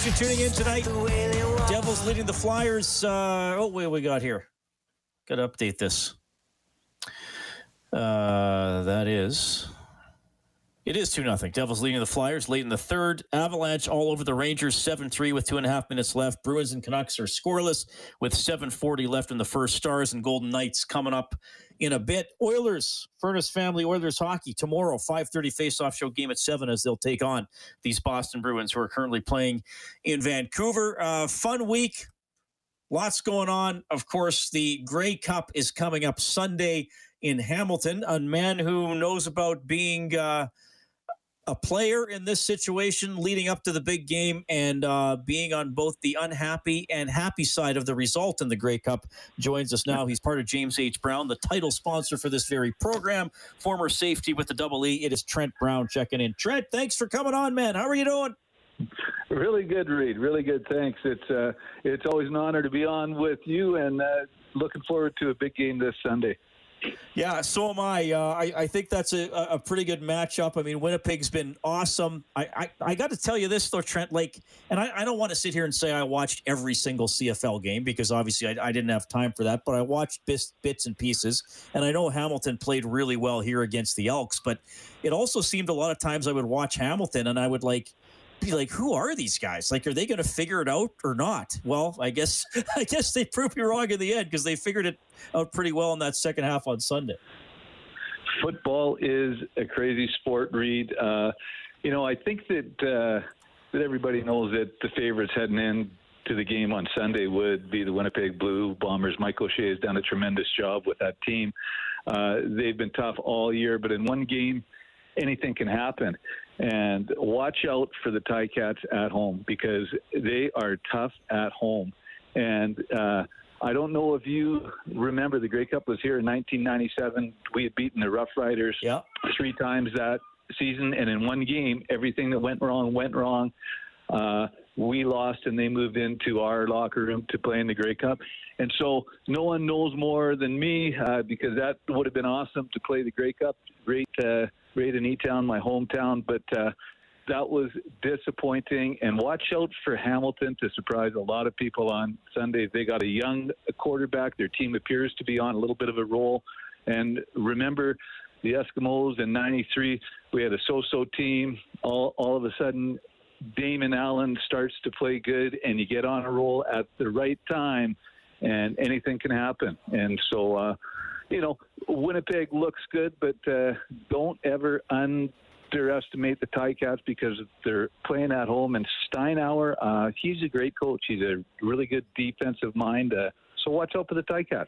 Appreciate you tuning in tonight. Devils leading the Flyers. Uh, oh, wait, we got here. Got to update this. Uh, that is. It is 2 nothing. Devils leading the Flyers late in the third. Avalanche all over the Rangers 7 3 with two and a half minutes left. Bruins and Canucks are scoreless with 7.40 left in the first. Stars and Golden Knights coming up in a bit. Oilers, Furnace Family Oilers hockey tomorrow, 5:30 face-off show game at 7 as they'll take on these Boston Bruins who are currently playing in Vancouver. Uh, fun week. Lots going on. Of course, the Grey Cup is coming up Sunday in Hamilton. A man who knows about being uh, a player in this situation leading up to the big game and uh, being on both the unhappy and happy side of the result in the Grey Cup joins us now. He's part of James H. Brown, the title sponsor for this very program, former safety with the Double E. It is Trent Brown checking in. Trent, thanks for coming on, man. How are you doing? Really good, Reed. Really good. Thanks. It's uh, it's always an honor to be on with you, and uh, looking forward to a big game this Sunday. Yeah, so am I. Uh, I, I think that's a, a pretty good matchup. I mean, Winnipeg's been awesome. I, I, I got to tell you this, though, Trent. Like, and I, I don't want to sit here and say I watched every single CFL game because obviously I, I didn't have time for that, but I watched bits, bits and pieces. And I know Hamilton played really well here against the Elks, but it also seemed a lot of times I would watch Hamilton and I would like, be like, who are these guys? Like, are they going to figure it out or not? Well, I guess I guess they proved me wrong in the end because they figured it out pretty well in that second half on Sunday. Football is a crazy sport, Reed. Uh, you know, I think that uh, that everybody knows that the favorites heading in to the game on Sunday would be the Winnipeg Blue Bombers. Mike O'Shea has done a tremendous job with that team. Uh, they've been tough all year, but in one game, anything can happen. And watch out for the Ticats at home because they are tough at home. And uh, I don't know if you remember the Grey Cup was here in 1997. We had beaten the Rough Riders yeah. three times that season, and in one game, everything that went wrong went wrong. Uh, we lost, and they moved into our locker room to play in the Grey Cup. And so, no one knows more than me uh, because that would have been awesome to play the Grey Cup. Great, uh, great in E-Town, my hometown, but. Uh, that was disappointing. And watch out for Hamilton to surprise a lot of people on Sunday. They got a young quarterback. Their team appears to be on a little bit of a roll. And remember, the Eskimos in '93, we had a so-so team. All all of a sudden, Damon Allen starts to play good, and you get on a roll at the right time, and anything can happen. And so, uh, you know, Winnipeg looks good, but uh, don't ever underestimate the Ticats because they're playing at home. And Steinauer, uh, he's a great coach. He's a really good defensive mind. Uh, so watch out for the Ticats.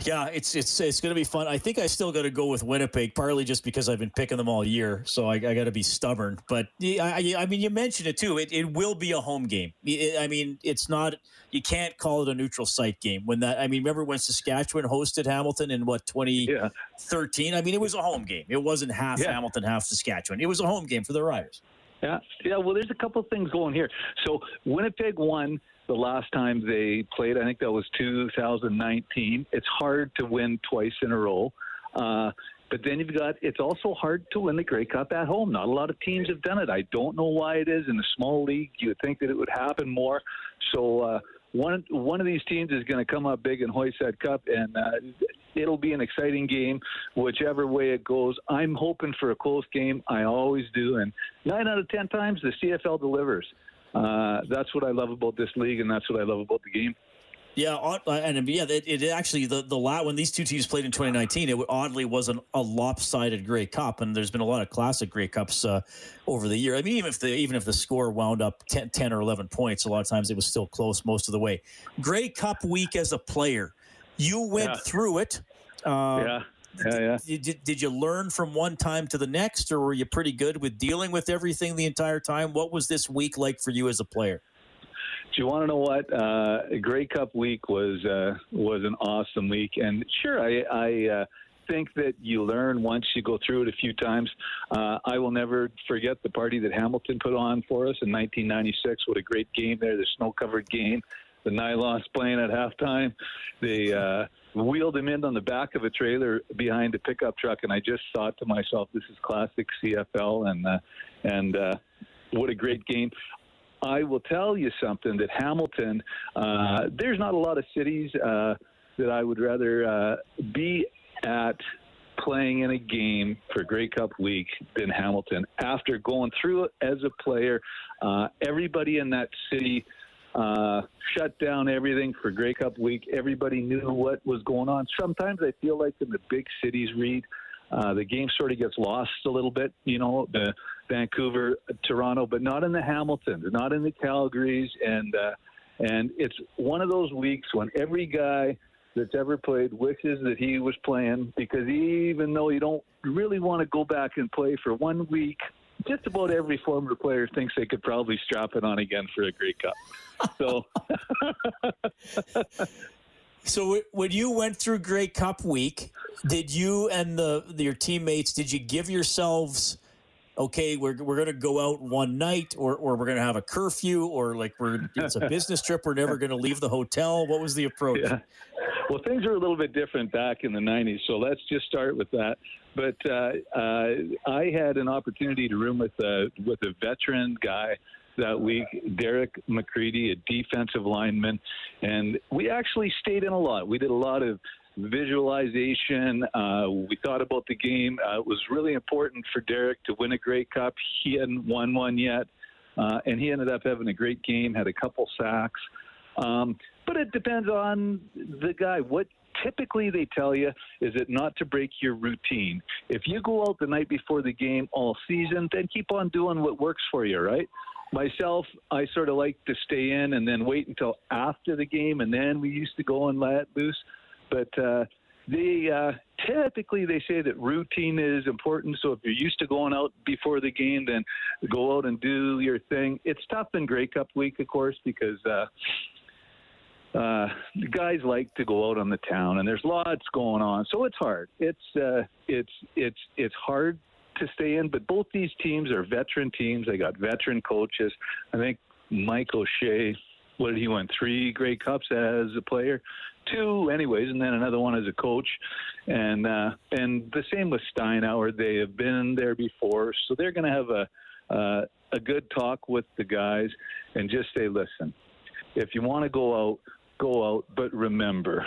Yeah, it's it's it's going to be fun. I think I still got to go with Winnipeg, partly just because I've been picking them all year, so I, I got to be stubborn. But I, I mean, you mentioned it too. It, it will be a home game. I mean, it's not. You can't call it a neutral site game when that. I mean, remember when Saskatchewan hosted Hamilton in what 2013? Yeah. I mean, it was a home game. It wasn't half yeah. Hamilton, half Saskatchewan. It was a home game for the Riders. Yeah, yeah. Well, there's a couple things going here. So Winnipeg won the last time they played. I think that was 2019. It's hard to win twice in a row. Uh, but then you've got it's also hard to win the Grey Cup at home. Not a lot of teams have done it. I don't know why it is in a small league. You would think that it would happen more. So uh, one one of these teams is going to come up big and hoist that cup, and uh, it'll be an exciting game, whichever way it goes. I'm hoping for a close game. I always do, and nine out of ten times the CFL delivers. Uh, that's what I love about this league, and that's what I love about the game. Yeah, and yeah, it, it, actually the the lot when these two teams played in 2019, it oddly was an, a lopsided Grey Cup, and there's been a lot of classic Grey Cups uh, over the year. I mean, even if the even if the score wound up 10, 10, or 11 points, a lot of times it was still close most of the way. Grey Cup week as a player, you went yeah. through it. Uh, yeah. Yeah, yeah. Did, did you learn from one time to the next, or were you pretty good with dealing with everything the entire time? What was this week like for you as a player? Do you want to know what? Uh, Grey Cup week was uh, was an awesome week, and sure, I, I uh, think that you learn once you go through it a few times. Uh, I will never forget the party that Hamilton put on for us in 1996. What a great game there! The snow-covered game, the nylons playing at halftime. They uh, wheeled him in on the back of a trailer behind a pickup truck, and I just thought to myself, "This is classic CFL," and uh, and uh, what a great game. I will tell you something that Hamilton, uh, there's not a lot of cities uh, that I would rather uh, be at playing in a game for Grey Cup week than Hamilton. After going through it as a player, uh, everybody in that city uh, shut down everything for Grey Cup week. Everybody knew what was going on. Sometimes I feel like in the big cities, Reed uh, the game sort of gets lost a little bit, you know, the Vancouver, Toronto, but not in the Hamiltons, not in the Calgarys, and uh, and it's one of those weeks when every guy that's ever played wishes that he was playing because even though you don't really want to go back and play for one week, just about every former player thinks they could probably strap it on again for a Grey Cup. So. So when you went through Grey Cup week, did you and the your teammates did you give yourselves okay, we're, we're going to go out one night or, or we're going to have a curfew or like we're, it's a business trip. We're never going to leave the hotel. What was the approach? Yeah. Well, things are a little bit different back in the 90s. So let's just start with that. But uh, uh, I had an opportunity to room with a, with a veteran guy that week, Derek McCready, a defensive lineman. And we actually stayed in a lot. We did a lot of visualization. Uh, we thought about the game. Uh, it was really important for Derek to win a Grey Cup. He hadn't won one yet, uh, and he ended up having a great game. Had a couple sacks. Um, but it depends on the guy. What typically they tell you is it not to break your routine. If you go out the night before the game all season, then keep on doing what works for you, right? Myself, I sort of like to stay in and then wait until after the game, and then we used to go and let loose. But uh, they uh, typically they say that routine is important. So if you're used to going out before the game, then go out and do your thing. It's tough in Grey Cup week, of course, because. Uh, uh, guys like to go out on the town, and there's lots going on, so it's hard. It's uh, it's it's it's hard to stay in. But both these teams are veteran teams. They got veteran coaches. I think Mike O'Shea what did he win? Three Grey Cups as a player, two anyways, and then another one as a coach. And uh, and the same with Steinauer. They have been there before, so they're going to have a uh, a good talk with the guys and just say, listen, if you want to go out, go out, but remember,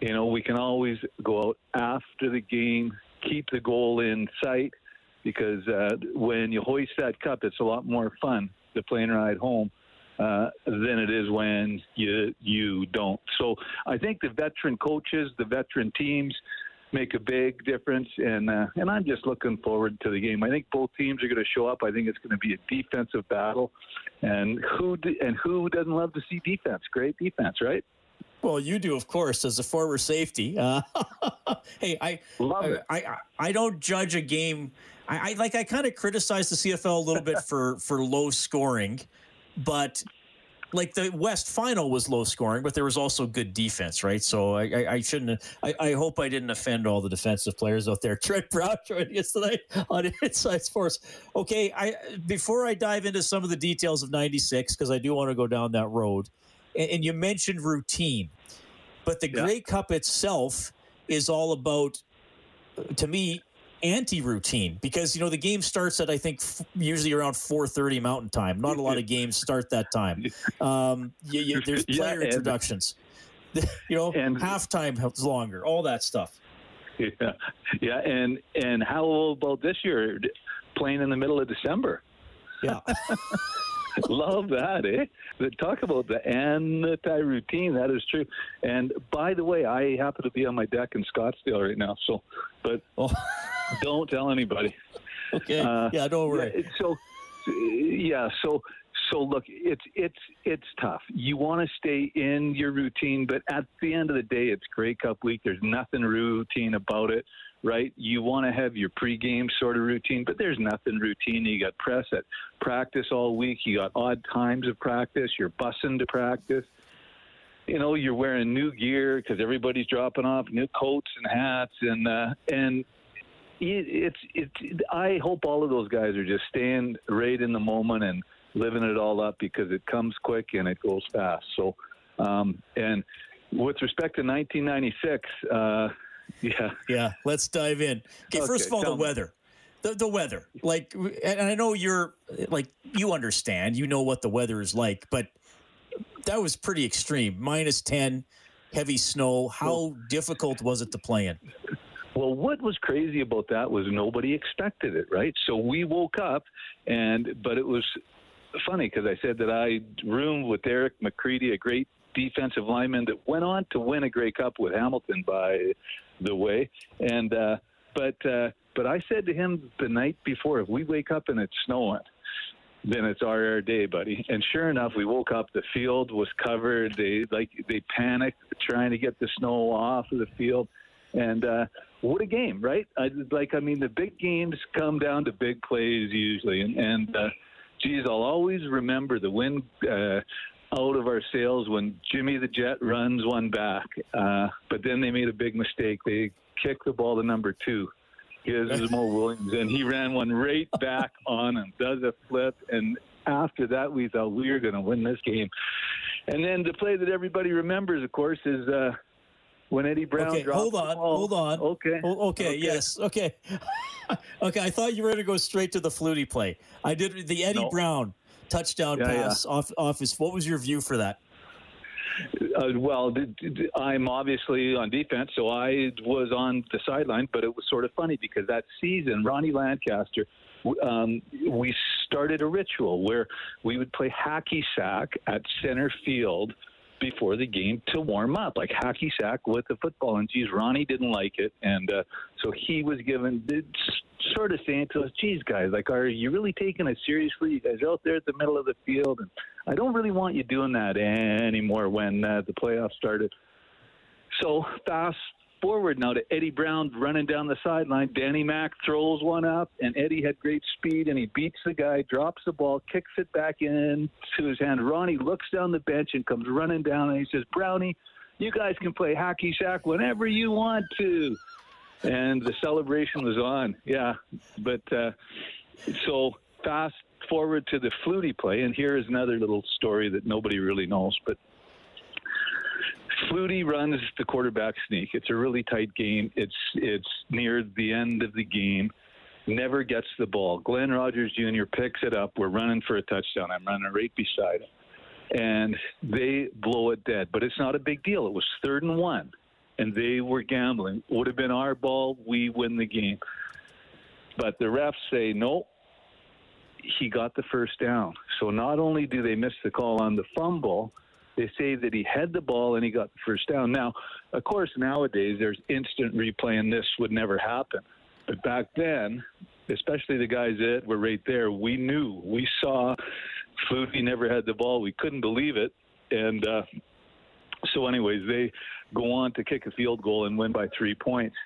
you know, we can always go out after the game, keep the goal in sight, because uh, when you hoist that cup, it's a lot more fun. The plane ride home uh, than it is when you you don't. So I think the veteran coaches, the veteran teams, make a big difference, and uh, and I'm just looking forward to the game. I think both teams are going to show up. I think it's going to be a defensive battle, and who and who doesn't love to see defense? Great defense, right? Well, you do, of course, as a former safety. Uh, hey, I, love I, I, I don't judge a game. I, I like. I kind of criticize the CFL a little bit for for low scoring but like the West final was low scoring, but there was also good defense, right? So I, I, I shouldn't. I, I, hope I didn't offend all the defensive players out there. Trent Brown joining us tonight on Inside Sports. Okay, I before I dive into some of the details of '96 because I do want to go down that road, and, and you mentioned routine, but the yeah. Grey Cup itself is all about, to me, anti-routine because you know the game starts at I think f- usually around 4:30 Mountain Time. Not a lot of games start that time. Um, you, you, there's player yeah, introductions. you know, and halftime is longer. All that stuff. Yeah, yeah, and and how about this year? Playing in the middle of December. Yeah. Love that, eh? Talk about the anti-routine. That is true. And by the way, I happen to be on my deck in Scottsdale right now. So, but oh. Don't tell anybody. Okay. Uh, yeah, don't worry. So, yeah. So, so look, it's it's it's tough. You want to stay in your routine, but at the end of the day, it's Grey Cup week. There's nothing routine about it right? You want to have your pregame sort of routine, but there's nothing routine. You got press at practice all week. You got odd times of practice. You're bussing to practice. You know, you're wearing new gear because everybody's dropping off new coats and hats, and uh, and it's it's. I hope all of those guys are just staying right in the moment and living it all up because it comes quick and it goes fast. So, um, and with respect to 1996. Uh, yeah. Yeah. Let's dive in. Okay. okay first of all, the me. weather. The, the weather. Like, and I know you're like, you understand, you know what the weather is like, but that was pretty extreme. Minus 10, heavy snow. How difficult was it to play in? Well, what was crazy about that was nobody expected it, right? So we woke up, and but it was funny because I said that I roomed with Eric McCready, a great defensive lineman that went on to win a Grey Cup with Hamilton by the way. And uh, but uh, but I said to him the night before, if we wake up and it's snowing, then it's our day, buddy. And sure enough, we woke up. The field was covered. They like they panicked trying to get the snow off of the field. And uh, what a game, right? I, like I mean, the big games come down to big plays usually, and, and uh, geez, I'll always remember the win uh, out of our sails when Jimmy the Jet runs one back. Uh, but then they made a big mistake. They kicked the ball to number two. Here's Mo Williams, and he ran one right back on him, does a flip, and after that we thought we were going to win this game. And then the play that everybody remembers, of course, is uh, when Eddie Brown okay, dropped hold on, hold on. Okay. okay. okay. Yes. Okay. okay. I thought you were going to go straight to the Flutie play. I did the Eddie no. Brown touchdown yeah, pass yeah. off off his. What was your view for that? Uh, well, I'm obviously on defense, so I was on the sideline. But it was sort of funny because that season, Ronnie Lancaster, um, we started a ritual where we would play hacky sack at center field before the game to warm up, like hacky sack with the football. And geez, Ronnie didn't like it, and uh, so he was given sort of saying to us, "Geez, guys, like, are you really taking it seriously? You guys out there at the middle of the field, and I don't really want you doing that anymore when uh, the playoffs started." So fast forward now to Eddie Brown running down the sideline. Danny Mack throws one up, and Eddie had great speed, and he beats the guy, drops the ball, kicks it back in to his hand. Ronnie looks down the bench and comes running down, and he says, "Brownie, you guys can play hacky sack whenever you want to." And the celebration was on, yeah. But uh, so fast forward to the Flutie play, and here is another little story that nobody really knows, but Flutie runs the quarterback sneak. It's a really tight game. It's it's near the end of the game. Never gets the ball. Glenn Rogers Jr. picks it up. We're running for a touchdown. I'm running right beside him, and they blow it dead. But it's not a big deal. It was third and one, and they were gambling. Would have been our ball. We win the game. But the refs say no. He got the first down. So not only do they miss the call on the fumble they say that he had the ball and he got the first down. Now, of course, nowadays there's instant replay, and this would never happen. But back then, especially the guys that were right there, we knew, we saw Flutie never had the ball. We couldn't believe it, and uh, so, anyways, they go on to kick a field goal and win by three points.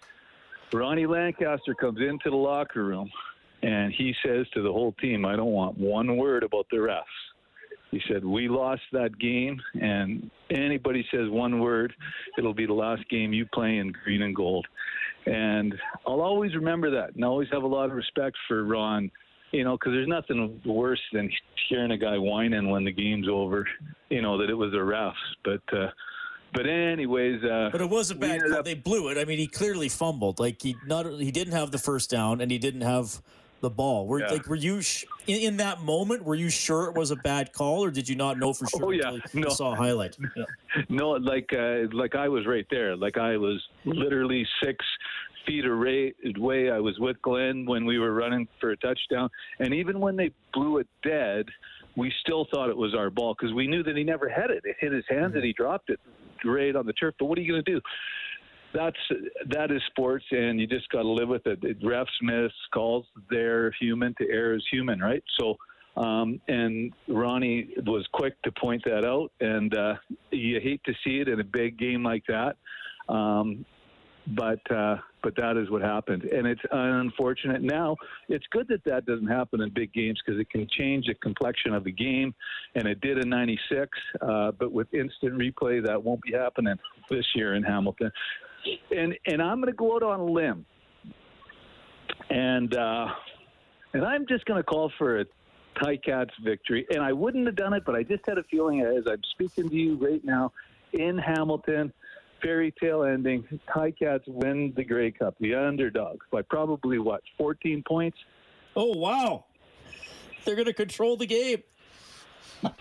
Ronnie Lancaster comes into the locker room and he says to the whole team, I don't want one word about the refs. He said, We lost that game, and anybody says one word, it'll be the last game you play in green and gold. And I'll always remember that and I always have a lot of respect for Ron, you know, because there's nothing worse than hearing a guy whining when the game's over, you know, that it was the refs. But, uh, but anyways, uh, but it was a bad call. Up- they blew it. I mean, he clearly fumbled. Like he not he didn't have the first down, and he didn't have the ball. Were yeah. like were you sh- in, in, that moment? Were you sure it was a bad call, or did you not know for sure? Oh yeah, no. saw a highlight. Yeah. No, like uh, like I was right there. Like I was literally six feet away. I was with Glenn when we were running for a touchdown, and even when they blew it dead, we still thought it was our ball because we knew that he never had it. It hit his hands and he dropped it right on the turf. But what are you going to do? That's that is sports, and you just got to live with it. it. Refs miss calls; they're human. To err is human, right? So, um, and Ronnie was quick to point that out. And uh, you hate to see it in a big game like that. Um, but uh, but that is what happened, and it's unfortunate. Now it's good that that doesn't happen in big games because it can change the complexion of the game, and it did in '96. Uh, but with instant replay, that won't be happening this year in Hamilton. And and I'm going to go out on a limb, and uh, and I'm just going to call for a Ticats victory. And I wouldn't have done it, but I just had a feeling as I'm speaking to you right now in Hamilton fairy tale ending. Ticats win the Grey Cup, the underdogs, by probably what, 14 points? Oh, wow. They're going to control the game.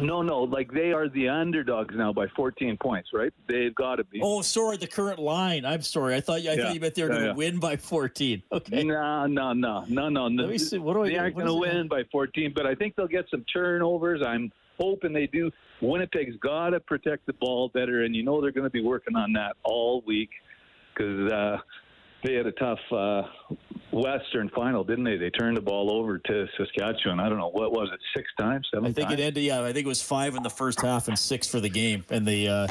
no, no, like they are the underdogs now by 14 points, right? They've got to be. Oh, sorry, the current line. I'm sorry. I thought you, I yeah. thought you meant they were yeah, going to yeah. win by 14. Okay. No, no, no, no, no. Let me see. What do I? They aren't going to win by 14, but I think they'll get some turnovers. I'm hoping they do. Winnipeg's got to protect the ball better, and you know they're going to be working on that all week because uh, they had a tough uh, Western final, didn't they? They turned the ball over to Saskatchewan. I don't know what was it, six times, seven. I think times? it ended. Yeah, I think it was five in the first half and six for the game, and they uh,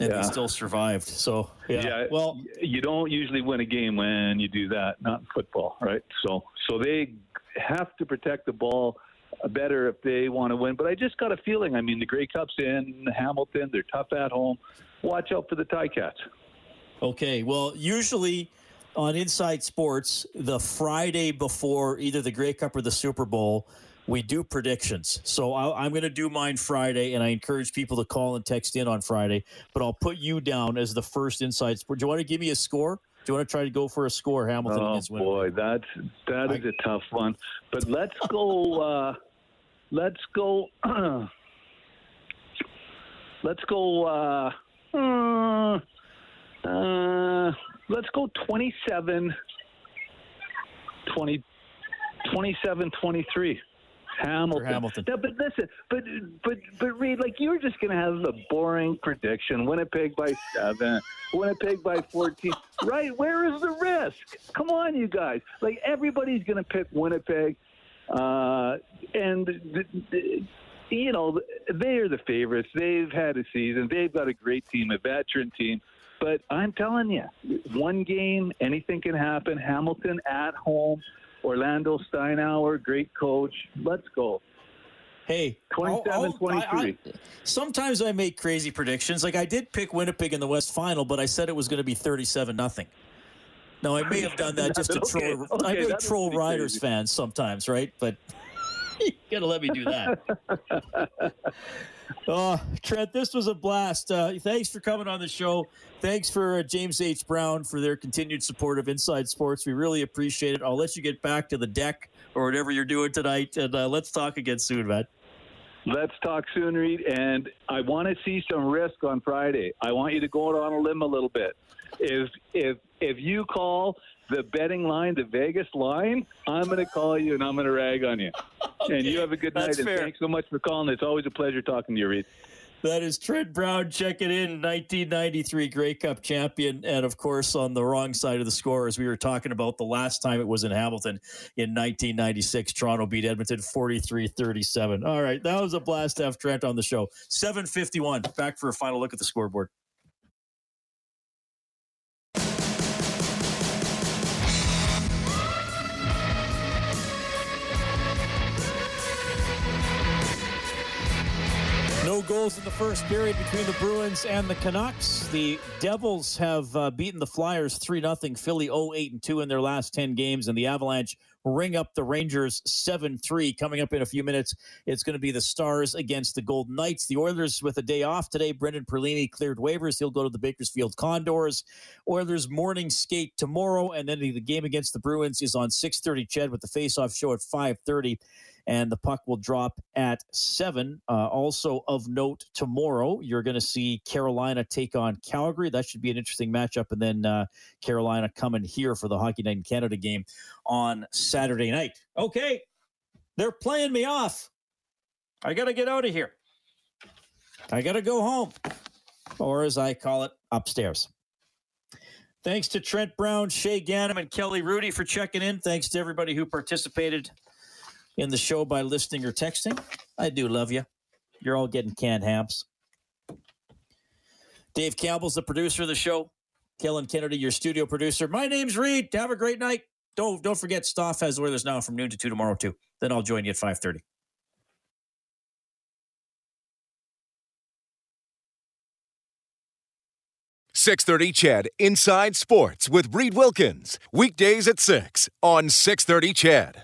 and yeah. they still survived. So yeah. yeah. Well, you don't usually win a game when you do that, not in football, right? So so they have to protect the ball better if they want to win. But I just got a feeling. I mean, the Grey Cup's in Hamilton. They're tough at home. Watch out for the Ticats. Okay. Well, usually on Inside Sports, the Friday before either the Grey Cup or the Super Bowl, we do predictions. So i am going to do mine Friday, and I encourage people to call and text in on Friday. But I'll put you down as the first Inside Sport. Do you want to give me a score? Do you want to try to go for a score, Hamilton oh, against Winnipeg? boy, that's that is a tough one. But let's go. Uh, let's go. let's go. Uh, uh, uh, let's go 27, 20, 27, 23. Hamilton. Hamilton. No, but listen, but but but Reed, like you're just going to have a boring prediction: Winnipeg by seven, Winnipeg by fourteen. right? Where is the risk? Come on, you guys! Like everybody's going to pick Winnipeg, uh, and. You know, they are the favorites. They've had a season. They've got a great team, a veteran team. But I'm telling you, one game, anything can happen. Hamilton at home Orlando Steinauer, great coach. Let's go. Hey, 27 I'll, I'll, 23. I, I, sometimes I make crazy predictions. Like I did pick Winnipeg in the West Final, but I said it was going to be 37 nothing. Now I may have done that just to okay, troll. Okay, I may troll Riders crazy. fans sometimes, right? But you gotta let me do that. Oh, Trent, this was a blast. Uh, thanks for coming on the show. Thanks for uh, James H. Brown for their continued support of Inside Sports. We really appreciate it. I'll let you get back to the deck or whatever you're doing tonight, and uh, let's talk again soon, man. Let's talk soon, Reed. And I want to see some risk on Friday. I want you to go out on a limb a little bit. If if if you call the betting line, the Vegas line, I'm going to call you and I'm going to rag on you. okay, and you have a good night. And thanks so much for calling. It's always a pleasure talking to you, Reed. That is Trent Brown checking in, 1993 Grey Cup champion. And of course, on the wrong side of the score, as we were talking about the last time it was in Hamilton in 1996, Toronto beat Edmonton 43 37. All right, that was a blast to have Trent on the show. 751. Back for a final look at the scoreboard. Goals in the first period between the Bruins and the Canucks. The Devils have uh, beaten the Flyers 3 0. Philly 0 8 2 in their last 10 games, and the Avalanche ring up the Rangers 7 3. Coming up in a few minutes, it's going to be the Stars against the Golden Knights. The Oilers with a day off today. Brendan Perlini cleared waivers. He'll go to the Bakersfield Condors. Oilers morning skate tomorrow, and then the game against the Bruins is on 6.30. Ched with the face-off show at 5.30 and the puck will drop at seven. Uh, also of note, tomorrow you're going to see Carolina take on Calgary. That should be an interesting matchup, and then uh, Carolina coming here for the Hockey Night in Canada game on Saturday night. Okay, they're playing me off. I got to get out of here. I got to go home, or as I call it, upstairs. Thanks to Trent Brown, Shay Ganem, and Kelly Rudy for checking in. Thanks to everybody who participated in the show by listening or texting. I do love you. You're all getting canned hams. Dave Campbell's the producer of the show. Kellen Kennedy, your studio producer. My name's Reed. Have a great night. Don't don't forget Stoff has Oilers now from noon to two tomorrow too. Then I'll join you at five thirty. Six thirty CHED. Inside Sports with Reed Wilkins weekdays at six on six thirty CHED.